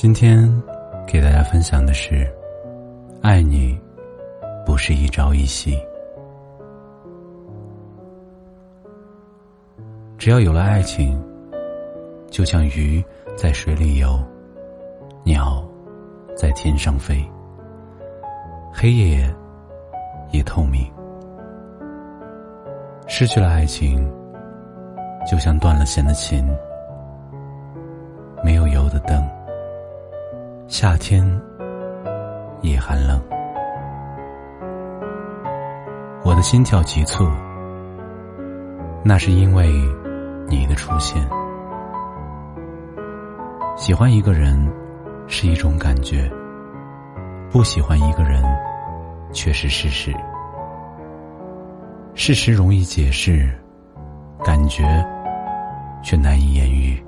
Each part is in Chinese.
今天给大家分享的是：爱你不是一朝一夕，只要有了爱情，就像鱼在水里游，鸟在天上飞，黑夜也透明。失去了爱情，就像断了弦的琴，没有油的灯。夏天也寒冷，我的心跳急促，那是因为你的出现。喜欢一个人是一种感觉，不喜欢一个人却是事实。事实容易解释，感觉却难以言喻。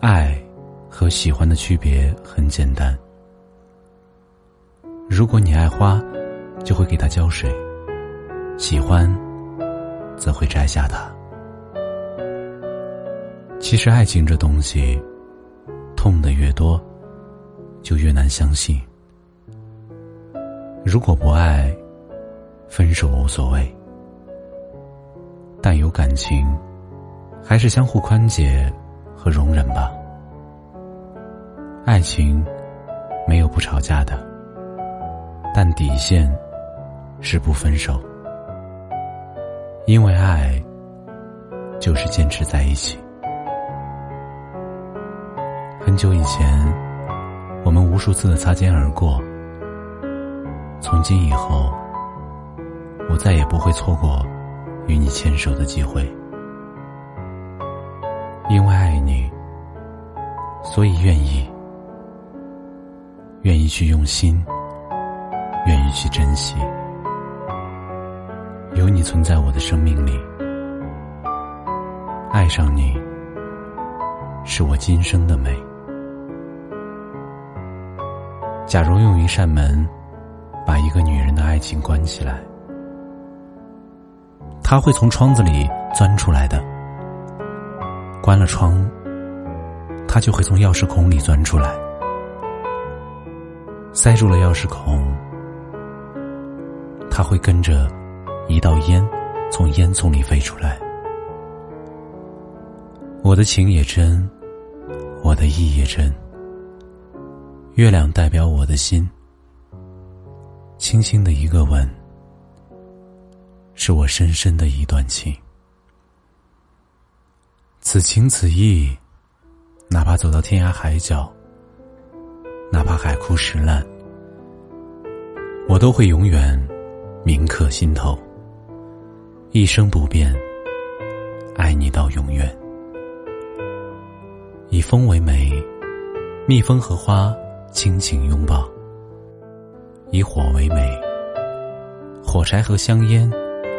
爱。和喜欢的区别很简单。如果你爱花，就会给它浇水；喜欢，则会摘下它。其实，爱情这东西，痛的越多，就越难相信。如果不爱，分手无所谓；但有感情，还是相互宽解和容忍吧。爱情没有不吵架的，但底线是不分手。因为爱就是坚持在一起。很久以前，我们无数次的擦肩而过。从今以后，我再也不会错过与你牵手的机会。因为爱你，所以愿意。愿意去用心，愿意去珍惜，有你存在我的生命里，爱上你是我今生的美。假如用一扇门把一个女人的爱情关起来，她会从窗子里钻出来的。关了窗，她就会从钥匙孔里钻出来。塞住了钥匙孔，他会跟着一道烟从烟囱里飞出来。我的情也真，我的意也真。月亮代表我的心，轻轻的一个吻，是我深深的一段情。此情此意，哪怕走到天涯海角。哪怕海枯石烂，我都会永远铭刻心头，一生不变，爱你到永远。以风为媒，蜜蜂和花轻轻拥抱；以火为媒，火柴和香烟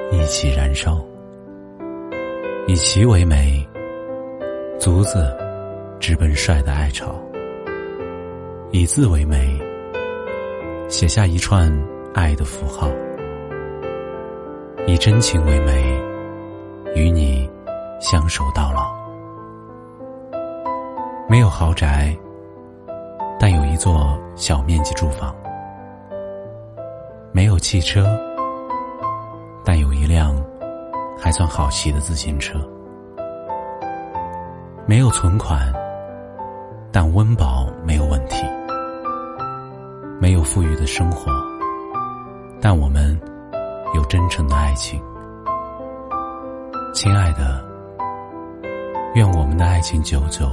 一起燃烧；以旗为媒，卒子直奔帅的爱巢。以字为媒，写下一串爱的符号；以真情为媒，与你相守到老。没有豪宅，但有一座小面积住房；没有汽车，但有一辆还算好骑的自行车；没有存款，但温饱没有问题。没有富裕的生活，但我们有真诚的爱情。亲爱的，愿我们的爱情久久，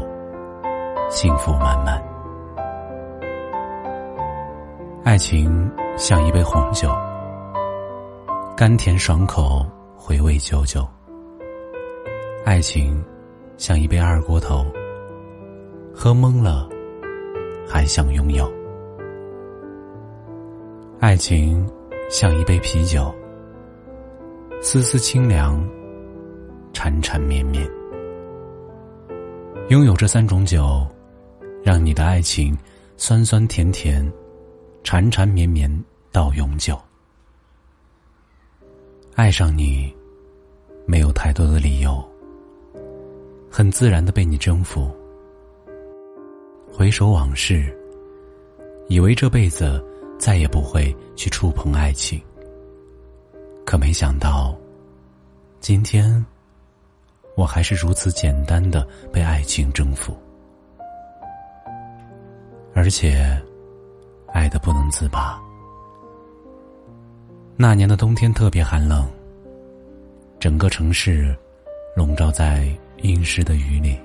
幸福满满。爱情像一杯红酒，甘甜爽口，回味久久。爱情像一杯二锅头，喝懵了还想拥有。爱情像一杯啤酒，丝丝清凉，缠缠绵绵。拥有这三种酒，让你的爱情酸酸甜甜。缠缠绵绵到永久，爱上你没有太多的理由，很自然的被你征服。回首往事，以为这辈子再也不会去触碰爱情，可没想到，今天我还是如此简单的被爱情征服，而且。爱的不能自拔。那年的冬天特别寒冷，整个城市笼罩在阴湿的雨里，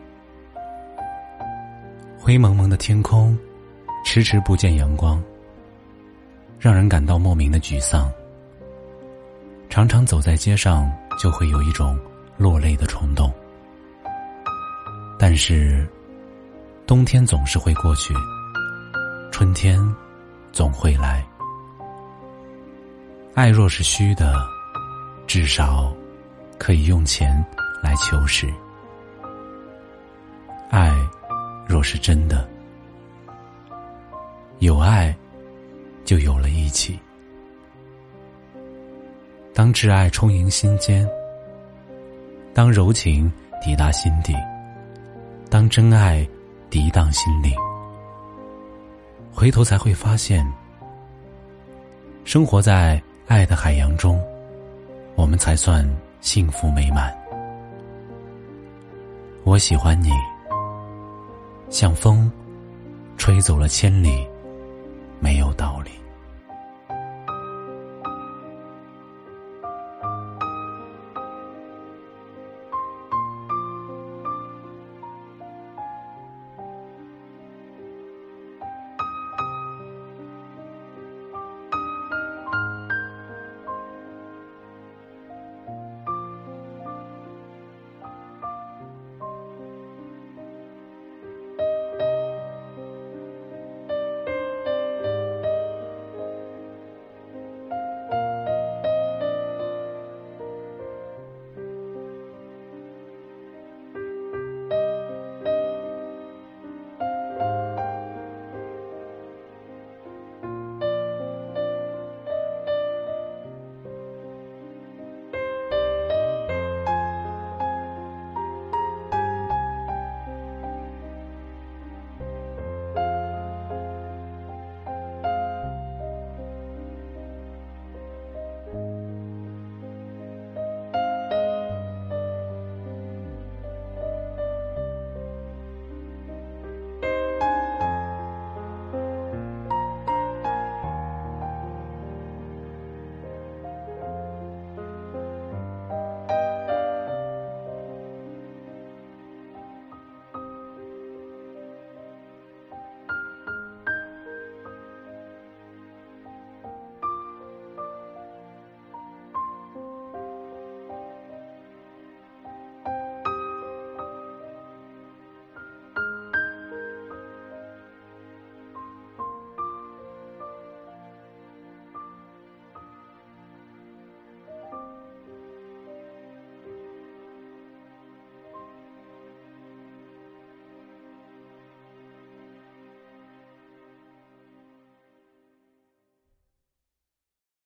灰蒙蒙的天空，迟迟不见阳光，让人感到莫名的沮丧。常常走在街上，就会有一种落泪的冲动。但是，冬天总是会过去，春天。总会来。爱若是虚的，至少可以用钱来求实；爱若是真的，有爱就有了一起。当挚爱充盈心间，当柔情抵达心底，当真爱涤荡心灵。回头才会发现，生活在爱的海洋中，我们才算幸福美满。我喜欢你，像风吹走了千里，没有道理。